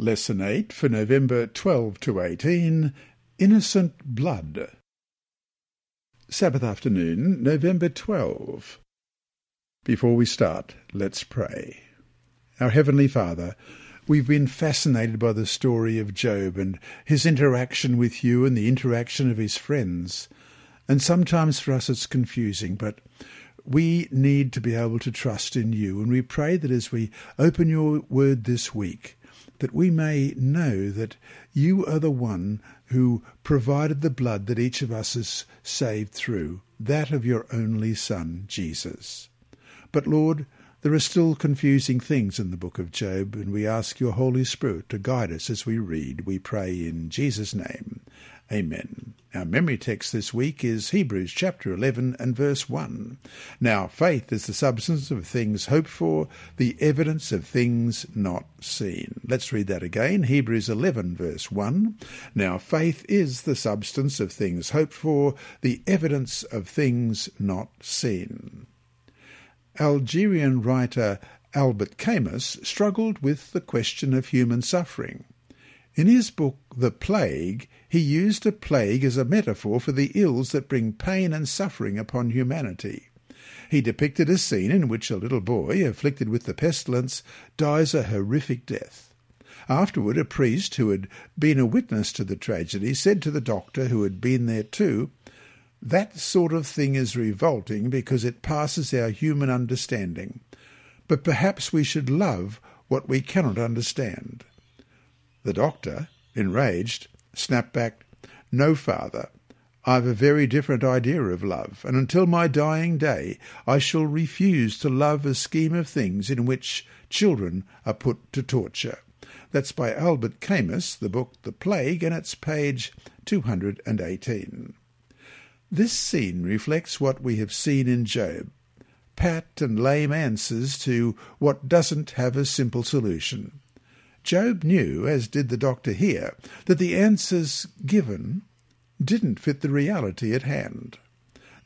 Lesson 8 for November 12 to 18 Innocent Blood. Sabbath afternoon, November 12. Before we start, let's pray. Our Heavenly Father, we've been fascinated by the story of Job and his interaction with you and the interaction of his friends. And sometimes for us it's confusing, but we need to be able to trust in you. And we pray that as we open your word this week, that we may know that you are the one who provided the blood that each of us is saved through, that of your only Son, Jesus. But Lord, there are still confusing things in the book of Job, and we ask your Holy Spirit to guide us as we read. We pray in Jesus' name. Amen. Our memory text this week is Hebrews chapter 11 and verse 1. Now, faith is the substance of things hoped for, the evidence of things not seen. Let's read that again. Hebrews 11 verse 1. Now, faith is the substance of things hoped for, the evidence of things not seen. Algerian writer Albert Camus struggled with the question of human suffering. In his book The Plague, he used a plague as a metaphor for the ills that bring pain and suffering upon humanity. He depicted a scene in which a little boy, afflicted with the pestilence, dies a horrific death. Afterward, a priest who had been a witness to the tragedy said to the doctor, who had been there too, That sort of thing is revolting because it passes our human understanding. But perhaps we should love what we cannot understand. The doctor, enraged, snapped back, No, father, I've a very different idea of love, and until my dying day I shall refuse to love a scheme of things in which children are put to torture. That's by Albert Camus, the book The Plague, and it's page 218. This scene reflects what we have seen in Job pat and lame answers to what doesn't have a simple solution. Job knew, as did the doctor here, that the answers given didn't fit the reality at hand.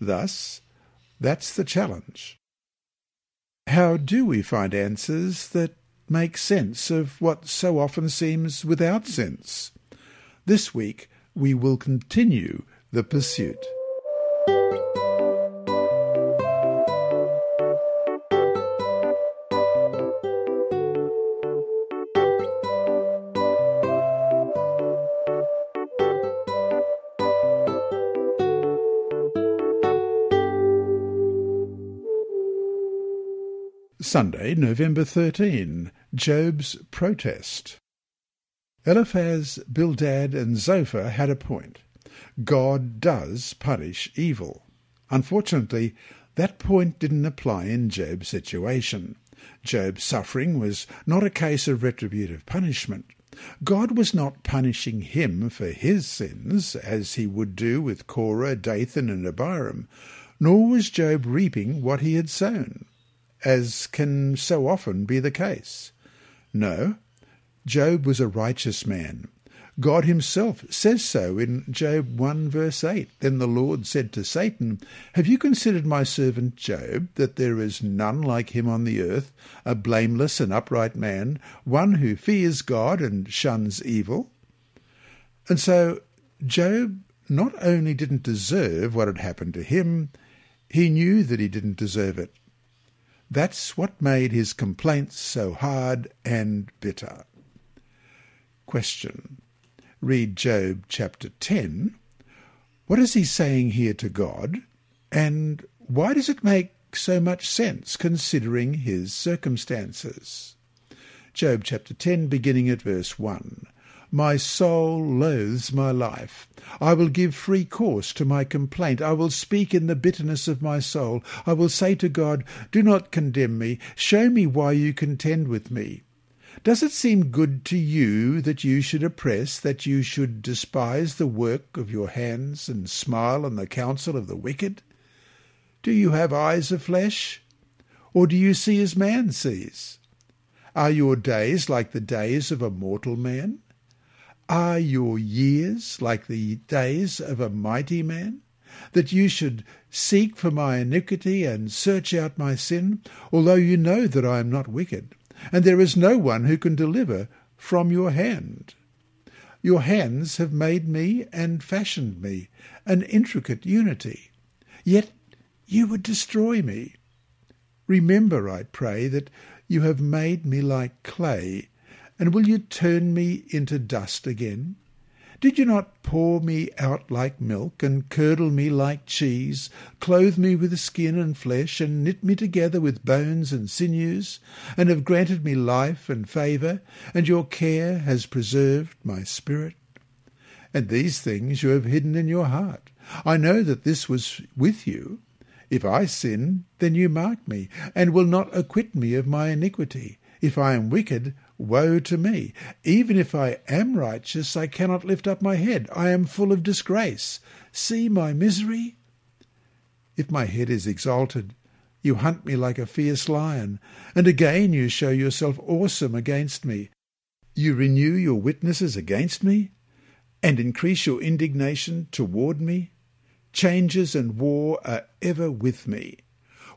Thus, that's the challenge. How do we find answers that make sense of what so often seems without sense? This week we will continue the pursuit. Sunday, November 13, Job's protest. Eliphaz, Bildad, and Zophar had a point. God does punish evil. Unfortunately, that point didn't apply in Job's situation. Job's suffering was not a case of retributive punishment. God was not punishing him for his sins, as he would do with Korah, Dathan, and Abiram, nor was Job reaping what he had sown as can so often be the case. No, Job was a righteous man. God himself says so in Job 1 verse 8. Then the Lord said to Satan, Have you considered my servant Job, that there is none like him on the earth, a blameless and upright man, one who fears God and shuns evil? And so Job not only didn't deserve what had happened to him, he knew that he didn't deserve it. That's what made his complaints so hard and bitter. Question. Read Job chapter 10. What is he saying here to God? And why does it make so much sense considering his circumstances? Job chapter 10, beginning at verse 1. My soul loathes my life. I will give free course to my complaint. I will speak in the bitterness of my soul. I will say to God, Do not condemn me. Show me why you contend with me. Does it seem good to you that you should oppress, that you should despise the work of your hands, and smile on the counsel of the wicked? Do you have eyes of flesh? Or do you see as man sees? Are your days like the days of a mortal man? Are your years like the days of a mighty man? That you should seek for my iniquity and search out my sin, although you know that I am not wicked, and there is no one who can deliver from your hand. Your hands have made me and fashioned me, an intricate unity. Yet you would destroy me. Remember, I pray, that you have made me like clay, and will you turn me into dust again? Did you not pour me out like milk, and curdle me like cheese, clothe me with skin and flesh, and knit me together with bones and sinews, and have granted me life and favour, and your care has preserved my spirit? And these things you have hidden in your heart. I know that this was with you. If I sin, then you mark me, and will not acquit me of my iniquity. If I am wicked, Woe to me! Even if I am righteous, I cannot lift up my head. I am full of disgrace. See my misery. If my head is exalted, you hunt me like a fierce lion, and again you show yourself awesome against me. You renew your witnesses against me, and increase your indignation toward me. Changes and war are ever with me.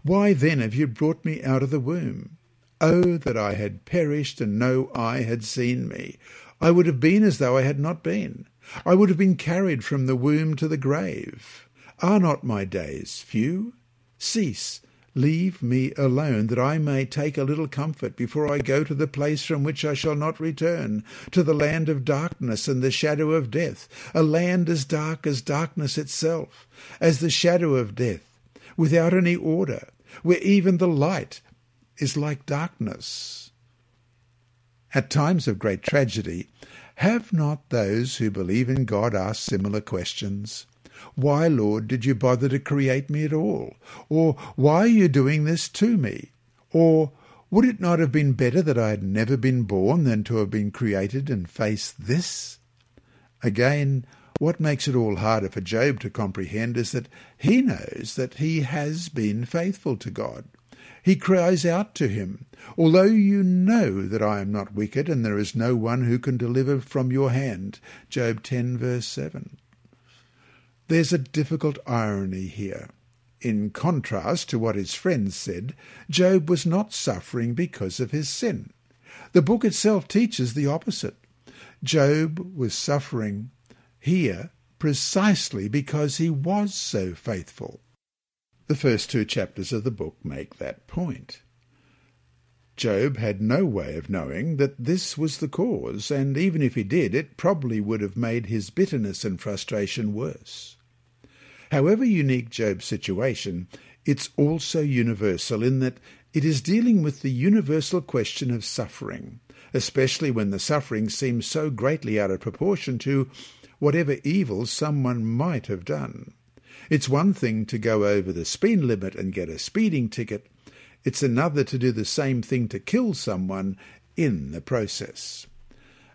Why then have you brought me out of the womb? Oh, that I had perished and no eye had seen me! I would have been as though I had not been. I would have been carried from the womb to the grave. Are not my days few? Cease, leave me alone, that I may take a little comfort before I go to the place from which I shall not return, to the land of darkness and the shadow of death, a land as dark as darkness itself, as the shadow of death, without any order, where even the light is like darkness. At times of great tragedy, have not those who believe in God asked similar questions? Why, Lord, did you bother to create me at all? Or why are you doing this to me? Or would it not have been better that I had never been born than to have been created and face this? Again, what makes it all harder for Job to comprehend is that he knows that he has been faithful to God. He cries out to him, Although you know that I am not wicked, and there is no one who can deliver from your hand. Job 10, verse 7. There's a difficult irony here. In contrast to what his friends said, Job was not suffering because of his sin. The book itself teaches the opposite. Job was suffering here precisely because he was so faithful. The first two chapters of the book make that point. Job had no way of knowing that this was the cause, and even if he did, it probably would have made his bitterness and frustration worse. However unique Job's situation, it's also universal in that it is dealing with the universal question of suffering, especially when the suffering seems so greatly out of proportion to whatever evil someone might have done. It's one thing to go over the speed limit and get a speeding ticket. It's another to do the same thing to kill someone in the process.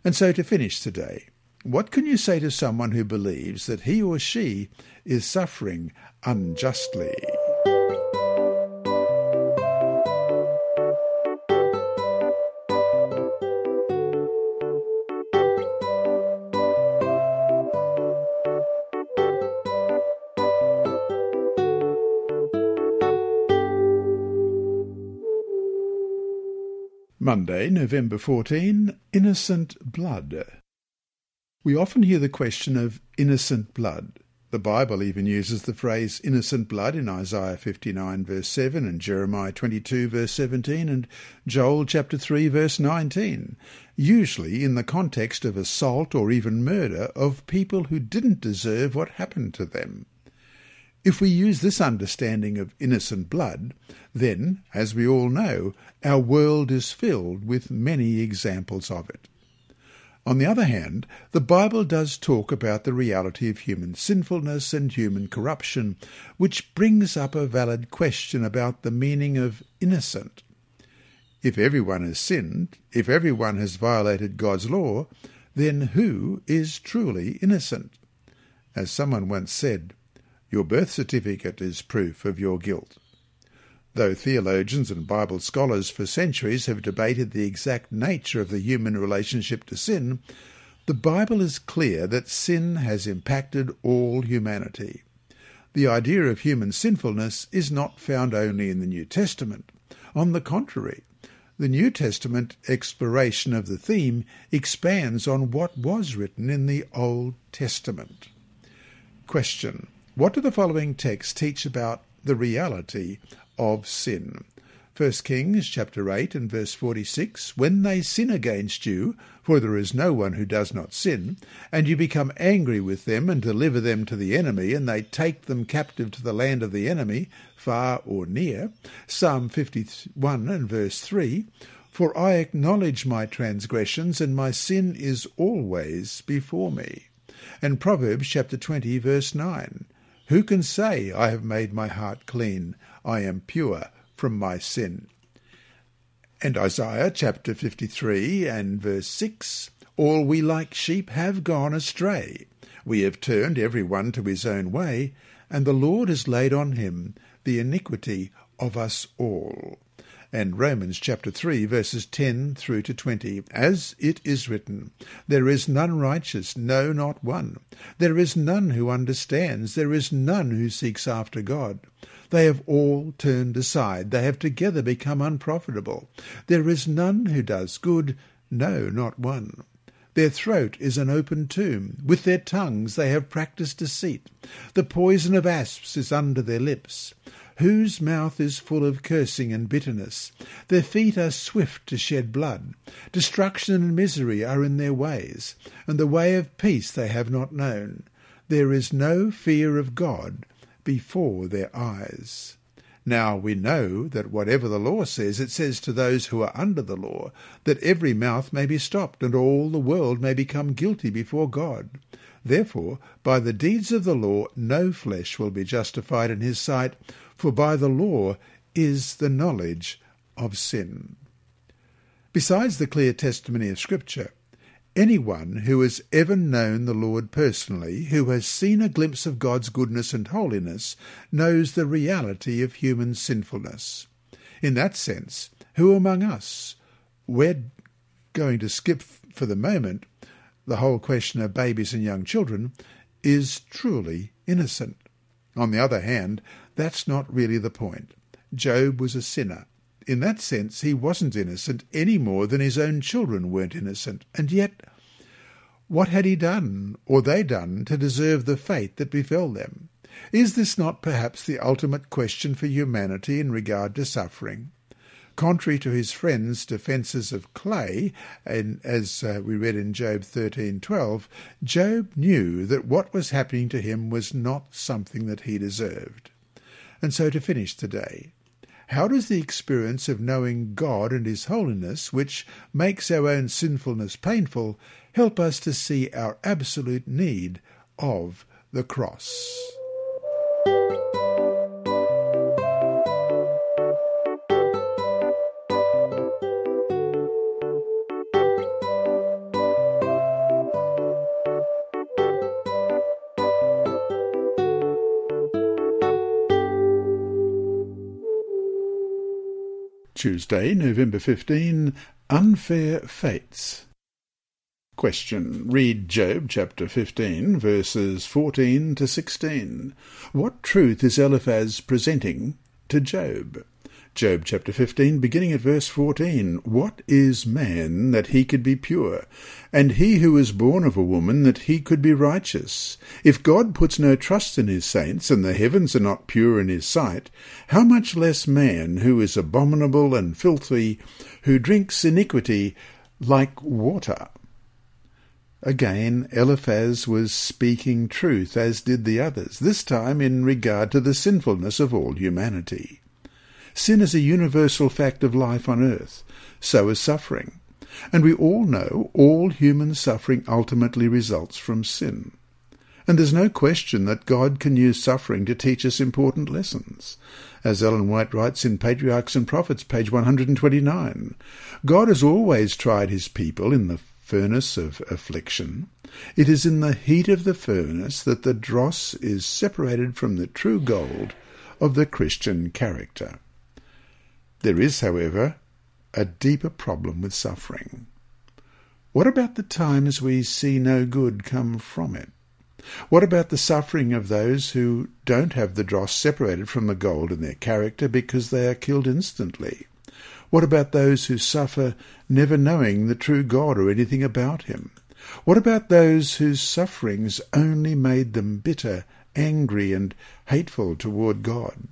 And so to finish today, what can you say to someone who believes that he or she is suffering unjustly? Monday, November 14, Innocent Blood. We often hear the question of innocent blood. The Bible even uses the phrase innocent blood in Isaiah 59 verse 7 and Jeremiah 22 verse 17 and Joel chapter 3 verse 19, usually in the context of assault or even murder of people who didn't deserve what happened to them. If we use this understanding of innocent blood, then, as we all know, our world is filled with many examples of it. On the other hand, the Bible does talk about the reality of human sinfulness and human corruption, which brings up a valid question about the meaning of innocent. If everyone has sinned, if everyone has violated God's law, then who is truly innocent? As someone once said, your birth certificate is proof of your guilt. Though theologians and Bible scholars for centuries have debated the exact nature of the human relationship to sin, the Bible is clear that sin has impacted all humanity. The idea of human sinfulness is not found only in the New Testament. On the contrary, the New Testament exploration of the theme expands on what was written in the Old Testament. Question. What do the following texts teach about the reality of sin? 1 Kings chapter 8 and verse 46, When they sin against you, for there is no one who does not sin, and you become angry with them and deliver them to the enemy, and they take them captive to the land of the enemy, far or near. Psalm 51 and verse 3, For I acknowledge my transgressions, and my sin is always before me. And Proverbs chapter 20 verse 9, Who can say, I have made my heart clean, I am pure from my sin. And Isaiah chapter 53 and verse 6 All we like sheep have gone astray. We have turned every one to his own way, and the Lord has laid on him the iniquity of us all. And Romans chapter 3 verses 10 through to 20, as it is written, There is none righteous, no, not one. There is none who understands, there is none who seeks after God. They have all turned aside. They have together become unprofitable. There is none who does good, no, not one. Their throat is an open tomb. With their tongues they have practised deceit. The poison of asps is under their lips. Whose mouth is full of cursing and bitterness. Their feet are swift to shed blood. Destruction and misery are in their ways, and the way of peace they have not known. There is no fear of God before their eyes. Now we know that whatever the law says, it says to those who are under the law, that every mouth may be stopped, and all the world may become guilty before God. Therefore, by the deeds of the law no flesh will be justified in his sight, for by the law is the knowledge of sin. Besides the clear testimony of Scripture, Anyone who has ever known the Lord personally, who has seen a glimpse of God's goodness and holiness, knows the reality of human sinfulness. In that sense, who among us? We're going to skip for the moment the whole question of babies and young children, is truly innocent. On the other hand, that's not really the point. Job was a sinner. In that sense, he wasn't innocent any more than his own children weren't innocent. And yet, what had he done, or they done, to deserve the fate that befell them? Is this not perhaps the ultimate question for humanity in regard to suffering? Contrary to his friends' defences of clay, and as uh, we read in Job 13:12, Job knew that what was happening to him was not something that he deserved. And so to finish today, how does the experience of knowing God and His holiness, which makes our own sinfulness painful, help us to see our absolute need of the cross? Tuesday, November 15, Unfair Fates. Question. Read Job chapter 15, verses 14 to 16. What truth is Eliphaz presenting to Job? Job chapter 15, beginning at verse 14. What is man that he could be pure, and he who is born of a woman that he could be righteous? If God puts no trust in his saints, and the heavens are not pure in his sight, how much less man who is abominable and filthy, who drinks iniquity like water? Again, Eliphaz was speaking truth, as did the others, this time in regard to the sinfulness of all humanity. Sin is a universal fact of life on earth. So is suffering. And we all know all human suffering ultimately results from sin. And there's no question that God can use suffering to teach us important lessons. As Ellen White writes in Patriarchs and Prophets, page 129, God has always tried his people in the furnace of affliction. It is in the heat of the furnace that the dross is separated from the true gold of the Christian character. There is, however, a deeper problem with suffering. What about the times we see no good come from it? What about the suffering of those who don't have the dross separated from the gold in their character because they are killed instantly? What about those who suffer never knowing the true God or anything about him? What about those whose sufferings only made them bitter, angry, and hateful toward God?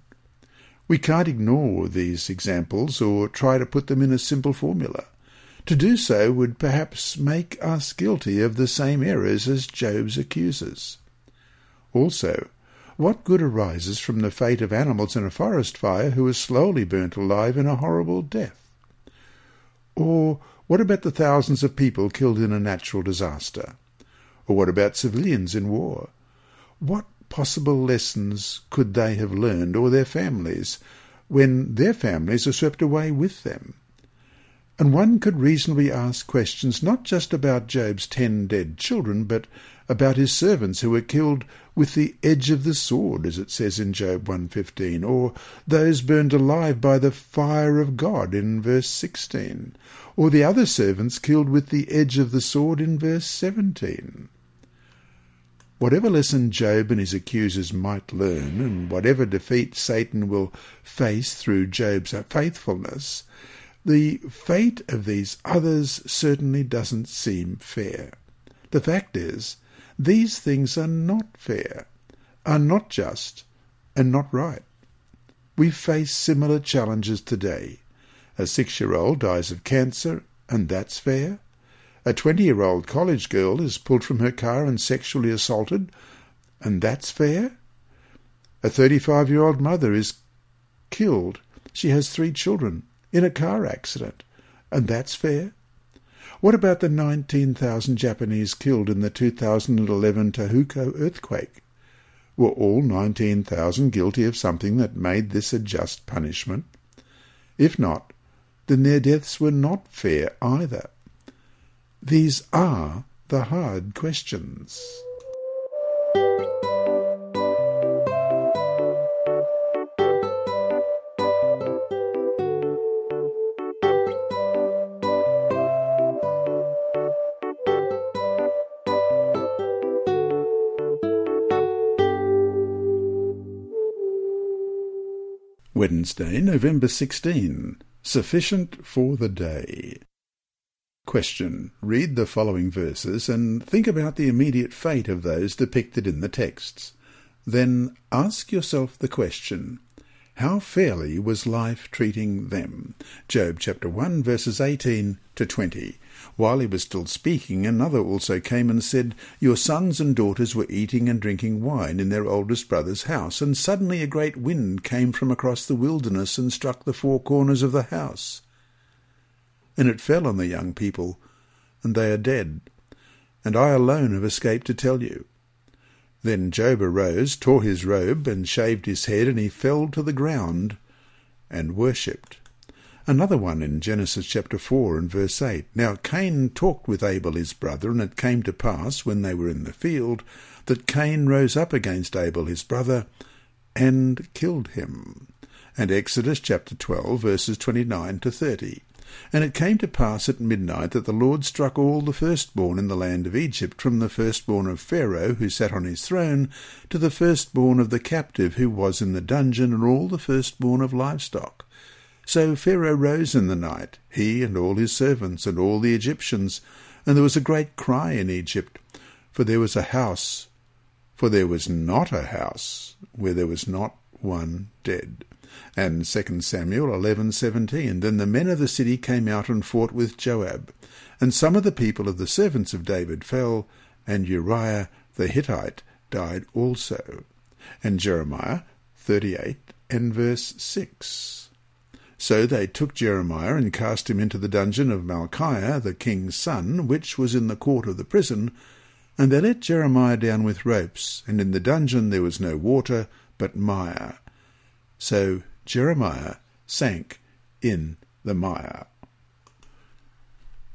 We can't ignore these examples or try to put them in a simple formula. To do so would perhaps make us guilty of the same errors as Job's accusers. Also, what good arises from the fate of animals in a forest fire who are slowly burnt alive in a horrible death? Or what about the thousands of people killed in a natural disaster? Or what about civilians in war? What possible lessons could they have learned, or their families, when their families are swept away with them? And one could reasonably ask questions not just about Job's ten dead children, but about his servants who were killed with the edge of the sword, as it says in Job 1.15, or those burned alive by the fire of God in verse 16, or the other servants killed with the edge of the sword in verse 17. Whatever lesson Job and his accusers might learn, and whatever defeat Satan will face through Job's faithfulness, the fate of these others certainly doesn't seem fair. The fact is, these things are not fair, are not just, and not right. We face similar challenges today. A six-year-old dies of cancer, and that's fair. A 20-year-old college girl is pulled from her car and sexually assaulted, and that's fair. A 35-year-old mother is killed. She has three children, in a car accident. And that's fair? What about the 19,000 Japanese killed in the 2011 Tohoku earthquake? Were all 19,000 guilty of something that made this a just punishment? If not, then their deaths were not fair either. These are the hard questions. Wednesday, November 16. Sufficient for the day. Question. Read the following verses and think about the immediate fate of those depicted in the texts. Then ask yourself the question, how fairly was life treating them? Job chapter 1 verses 18 to 20. While he was still speaking, another also came and said, Your sons and daughters were eating and drinking wine in their oldest brother's house, and suddenly a great wind came from across the wilderness and struck the four corners of the house. And it fell on the young people, and they are dead, and I alone have escaped to tell you. Then Job arose, tore his robe, and shaved his head, and he fell to the ground and worshipped. Another one in Genesis chapter 4 and verse 8. Now Cain talked with Abel his brother, and it came to pass, when they were in the field, that Cain rose up against Abel his brother and killed him. And Exodus chapter 12 verses 29 to 30. And it came to pass at midnight that the Lord struck all the firstborn in the land of Egypt, from the firstborn of Pharaoh, who sat on his throne, to the firstborn of the captive who was in the dungeon, and all the firstborn of livestock. So Pharaoh rose in the night, he and all his servants and all the Egyptians, and there was a great cry in Egypt, for there was a house, for there was not a house where there was not one dead. And 2 Samuel 11:17 Then the men of the city came out and fought with Joab, and some of the people of the servants of David fell, and Uriah the Hittite died also. And Jeremiah 38 and verse 6. So they took Jeremiah and cast him into the dungeon of Malchiah, the king's son, which was in the court of the prison, and they let Jeremiah down with ropes, and in the dungeon there was no water, but mire. So Jeremiah sank in the mire.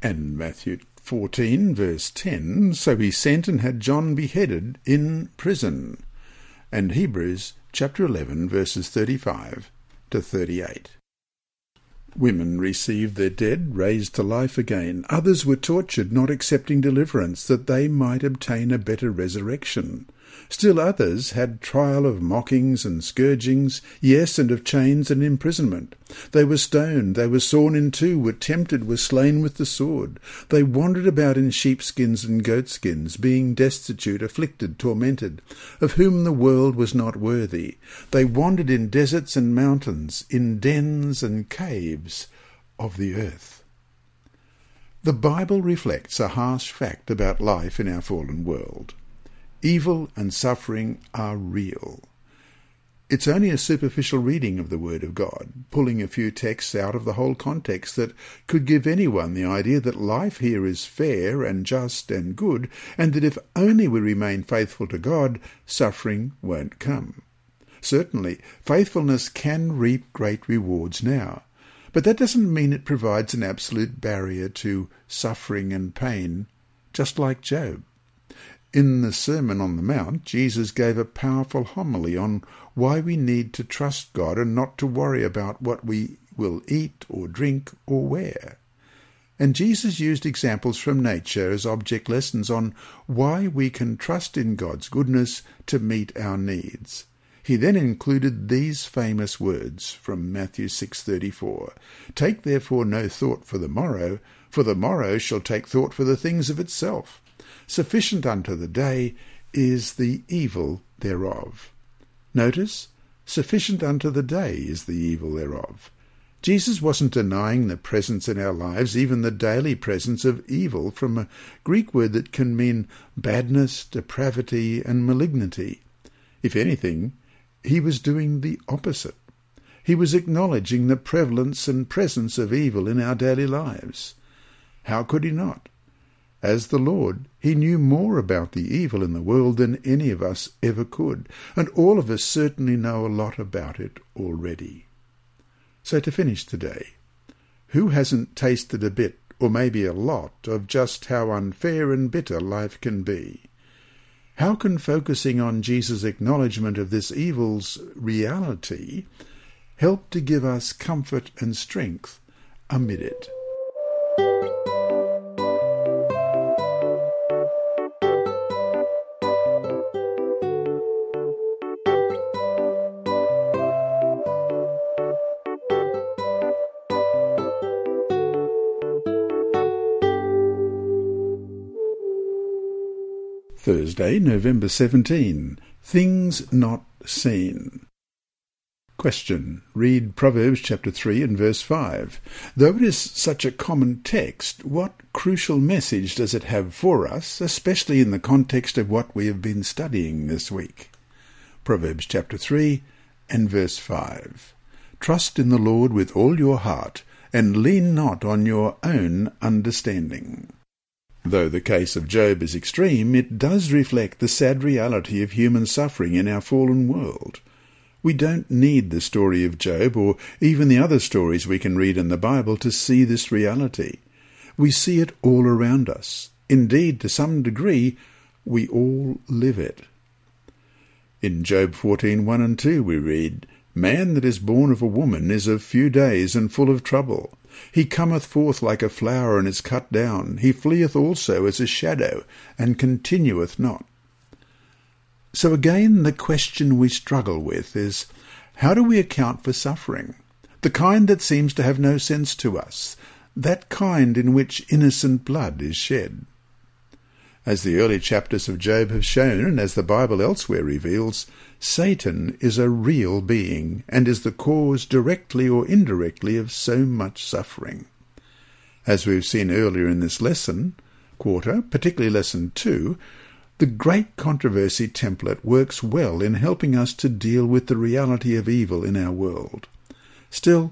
And Matthew 14, verse 10, So he sent and had John beheaded in prison. And Hebrews chapter 11, verses 35 to 38. Women received their dead raised to life again. Others were tortured, not accepting deliverance, that they might obtain a better resurrection. Still others had trial of mockings and scourgings, yes, and of chains and imprisonment. They were stoned, they were sawn in two, were tempted, were slain with the sword. They wandered about in sheepskins and goatskins, being destitute, afflicted, tormented, of whom the world was not worthy. They wandered in deserts and mountains, in dens and caves of the earth. The Bible reflects a harsh fact about life in our fallen world. Evil and suffering are real. It's only a superficial reading of the Word of God, pulling a few texts out of the whole context that could give anyone the idea that life here is fair and just and good, and that if only we remain faithful to God, suffering won't come. Certainly, faithfulness can reap great rewards now, but that doesn't mean it provides an absolute barrier to suffering and pain, just like Job. In the Sermon on the Mount, Jesus gave a powerful homily on why we need to trust God and not to worry about what we will eat or drink or wear. And Jesus used examples from nature as object lessons on why we can trust in God's goodness to meet our needs. He then included these famous words from Matthew 6:34, "Take therefore no thought for the morrow, for the morrow shall take thought for the things of itself." Sufficient unto the day is the evil thereof. Notice, sufficient unto the day is the evil thereof. Jesus wasn't denying the presence in our lives, even the daily presence of evil, from a Greek word that can mean badness, depravity, and malignity. If anything, he was doing the opposite. He was acknowledging the prevalence and presence of evil in our daily lives. How could he not? As the Lord, he knew more about the evil in the world than any of us ever could, and all of us certainly know a lot about it already. So to finish today, who hasn't tasted a bit, or maybe a lot, of just how unfair and bitter life can be? How can focusing on Jesus' acknowledgement of this evil's reality help to give us comfort and strength amid it? Thursday, November 17. Things not seen. Question. Read Proverbs chapter 3 and verse 5. Though it is such a common text, what crucial message does it have for us, especially in the context of what we have been studying this week? Proverbs chapter 3 and verse 5. Trust in the Lord with all your heart, and lean not on your own understanding. Though the case of Job is extreme, it does reflect the sad reality of human suffering in our fallen world. We don't need the story of Job or even the other stories we can read in the Bible to see this reality. We see it all around us. Indeed, to some degree, we all live it. In Job 14:1 and 2 we read, Man that is born of a woman is of few days and full of trouble. He cometh forth like a flower and is cut down. He fleeth also as a shadow, and continueth not. So again, the question we struggle with is, how do we account for suffering? The kind that seems to have no sense to us, that kind in which innocent blood is shed. As the early chapters of Job have shown, and as the Bible elsewhere reveals, Satan is a real being and is the cause directly or indirectly of so much suffering. As we've seen earlier in this lesson, quarter, particularly lesson two, the great controversy template works well in helping us to deal with the reality of evil in our world. Still,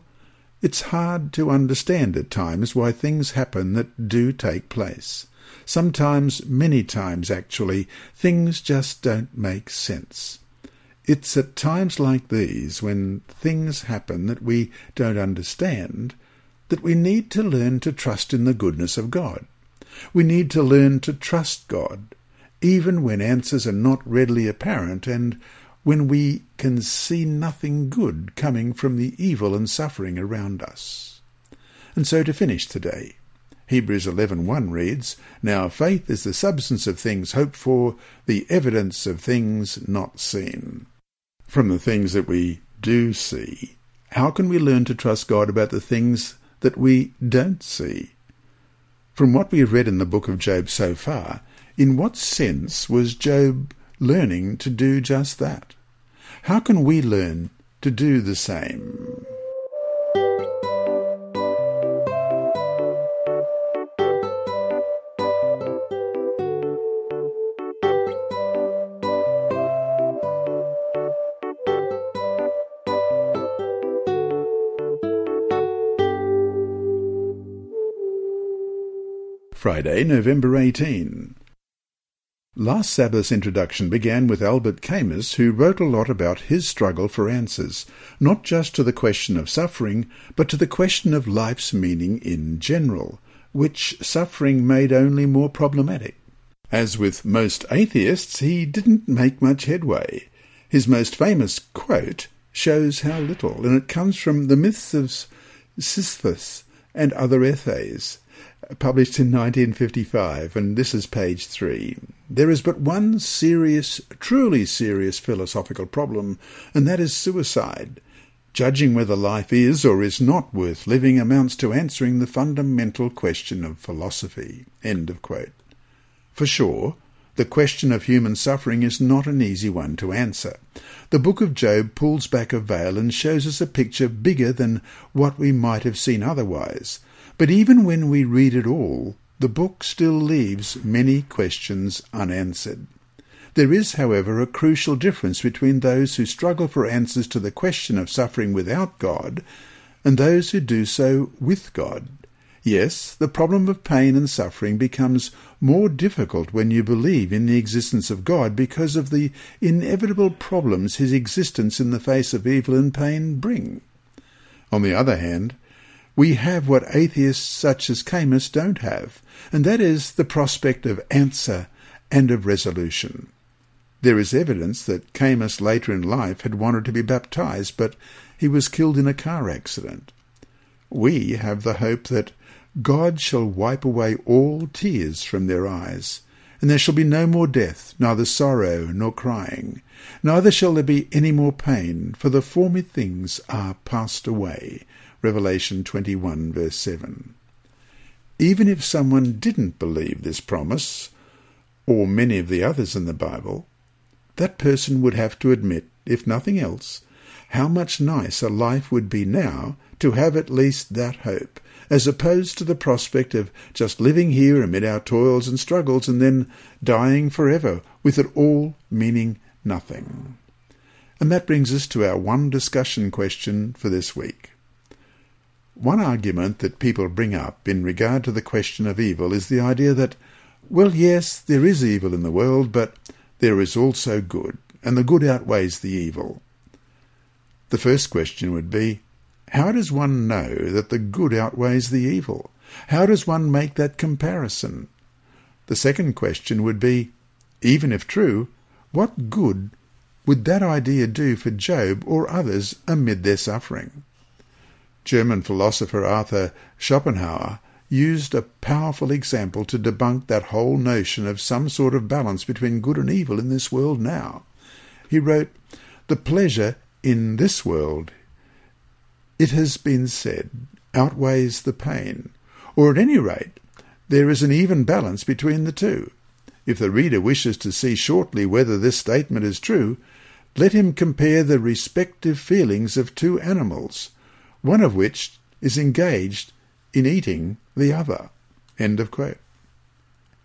it's hard to understand at times why things happen that do take place. Sometimes, many times actually, things just don't make sense. It's at times like these, when things happen that we don't understand, that we need to learn to trust in the goodness of God. We need to learn to trust God, even when answers are not readily apparent and when we can see nothing good coming from the evil and suffering around us. And so to finish today, Hebrews 11.1 reads, Now faith is the substance of things hoped for, the evidence of things not seen. From the things that we do see, how can we learn to trust God about the things that we don't see? From what we have read in the book of Job so far, in what sense was Job learning to do just that? How can we learn to do the same? Friday, November 18. Last Sabbath's introduction began with Albert Camus, who wrote a lot about his struggle for answers, not just to the question of suffering, but to the question of life's meaning in general, which suffering made only more problematic. As with most atheists, he didn't make much headway. His most famous quote shows how little, and it comes from the myths of Sisyphus and other essays published in 1955, and this is page three. There is but one serious, truly serious philosophical problem, and that is suicide. Judging whether life is or is not worth living amounts to answering the fundamental question of philosophy. End of quote. For sure, the question of human suffering is not an easy one to answer. The book of Job pulls back a veil and shows us a picture bigger than what we might have seen otherwise. But even when we read it all, the book still leaves many questions unanswered. There is, however, a crucial difference between those who struggle for answers to the question of suffering without God and those who do so with God. Yes, the problem of pain and suffering becomes more difficult when you believe in the existence of God because of the inevitable problems his existence in the face of evil and pain bring. On the other hand, we have what atheists such as Camus don't have, and that is the prospect of answer and of resolution. There is evidence that Camus later in life had wanted to be baptized, but he was killed in a car accident. We have the hope that God shall wipe away all tears from their eyes, and there shall be no more death, neither sorrow nor crying, neither shall there be any more pain, for the former things are passed away. Revelation 21, verse 7. Even if someone didn't believe this promise, or many of the others in the Bible, that person would have to admit, if nothing else, how much nicer life would be now to have at least that hope, as opposed to the prospect of just living here amid our toils and struggles and then dying forever, with it all meaning nothing. And that brings us to our one discussion question for this week. One argument that people bring up in regard to the question of evil is the idea that, well, yes, there is evil in the world, but there is also good, and the good outweighs the evil. The first question would be, how does one know that the good outweighs the evil? How does one make that comparison? The second question would be, even if true, what good would that idea do for Job or others amid their suffering? German philosopher Arthur Schopenhauer used a powerful example to debunk that whole notion of some sort of balance between good and evil in this world now. He wrote, The pleasure in this world, it has been said, outweighs the pain, or at any rate, there is an even balance between the two. If the reader wishes to see shortly whether this statement is true, let him compare the respective feelings of two animals, one of which is engaged in eating the other. End of quote.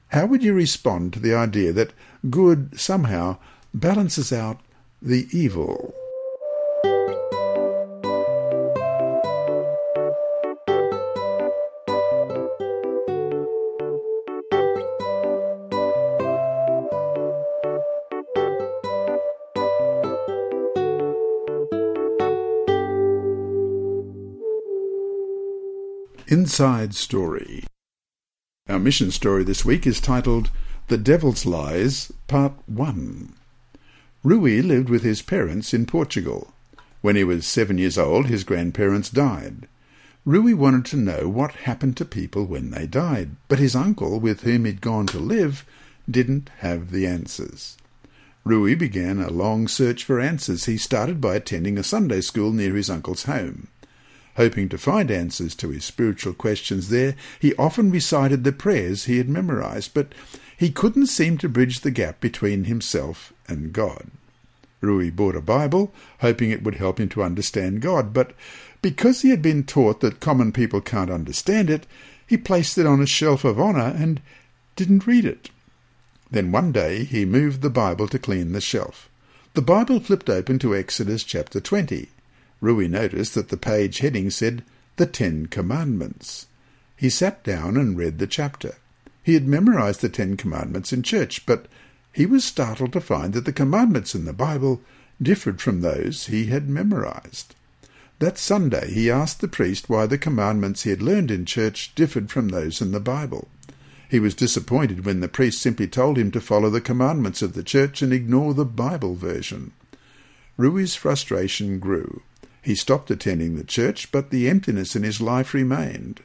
How would you respond to the idea that good somehow balances out the evil? Inside Story. Our mission story this week is titled The Devil's Lies, Part 1. Rui lived with his parents in Portugal. When he was seven years old, his grandparents died. Rui wanted to know what happened to people when they died, but his uncle, with whom he'd gone to live, didn't have the answers. Rui began a long search for answers. He started by attending a Sunday school near his uncle's home. Hoping to find answers to his spiritual questions there, he often recited the prayers he had memorized, but he couldn't seem to bridge the gap between himself and God. Rui bought a Bible, hoping it would help him to understand God, but because he had been taught that common people can't understand it, he placed it on a shelf of honour and didn't read it. Then one day he moved the Bible to clean the shelf. The Bible flipped open to Exodus chapter 20. Rui noticed that the page heading said, The Ten Commandments. He sat down and read the chapter. He had memorized the Ten Commandments in church, but he was startled to find that the commandments in the Bible differed from those he had memorized. That Sunday he asked the priest why the commandments he had learned in church differed from those in the Bible. He was disappointed when the priest simply told him to follow the commandments of the church and ignore the Bible version. Rui's frustration grew. He stopped attending the church, but the emptiness in his life remained.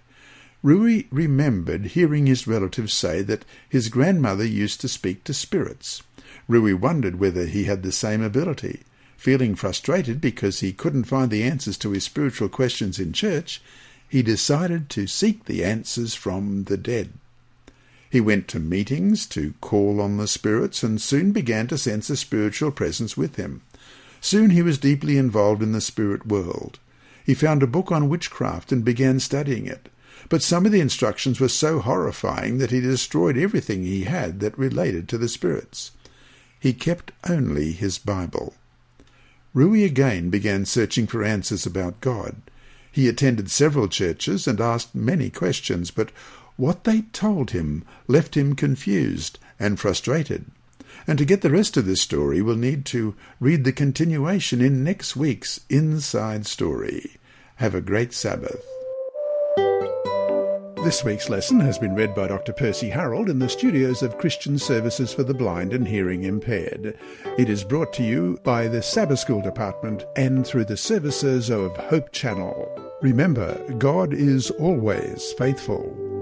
Rui remembered hearing his relatives say that his grandmother used to speak to spirits. Rui wondered whether he had the same ability. Feeling frustrated because he couldn't find the answers to his spiritual questions in church, he decided to seek the answers from the dead. He went to meetings to call on the spirits and soon began to sense a spiritual presence with him. Soon he was deeply involved in the spirit world. He found a book on witchcraft and began studying it. But some of the instructions were so horrifying that he destroyed everything he had that related to the spirits. He kept only his Bible. Rui again began searching for answers about God. He attended several churches and asked many questions, but what they told him left him confused and frustrated. And to get the rest of this story, we'll need to read the continuation in next week's Inside Story. Have a great Sabbath. This week's lesson has been read by Dr. Percy Harold in the studios of Christian Services for the Blind and Hearing Impaired. It is brought to you by the Sabbath School Department and through the services of Hope Channel. Remember, God is always faithful.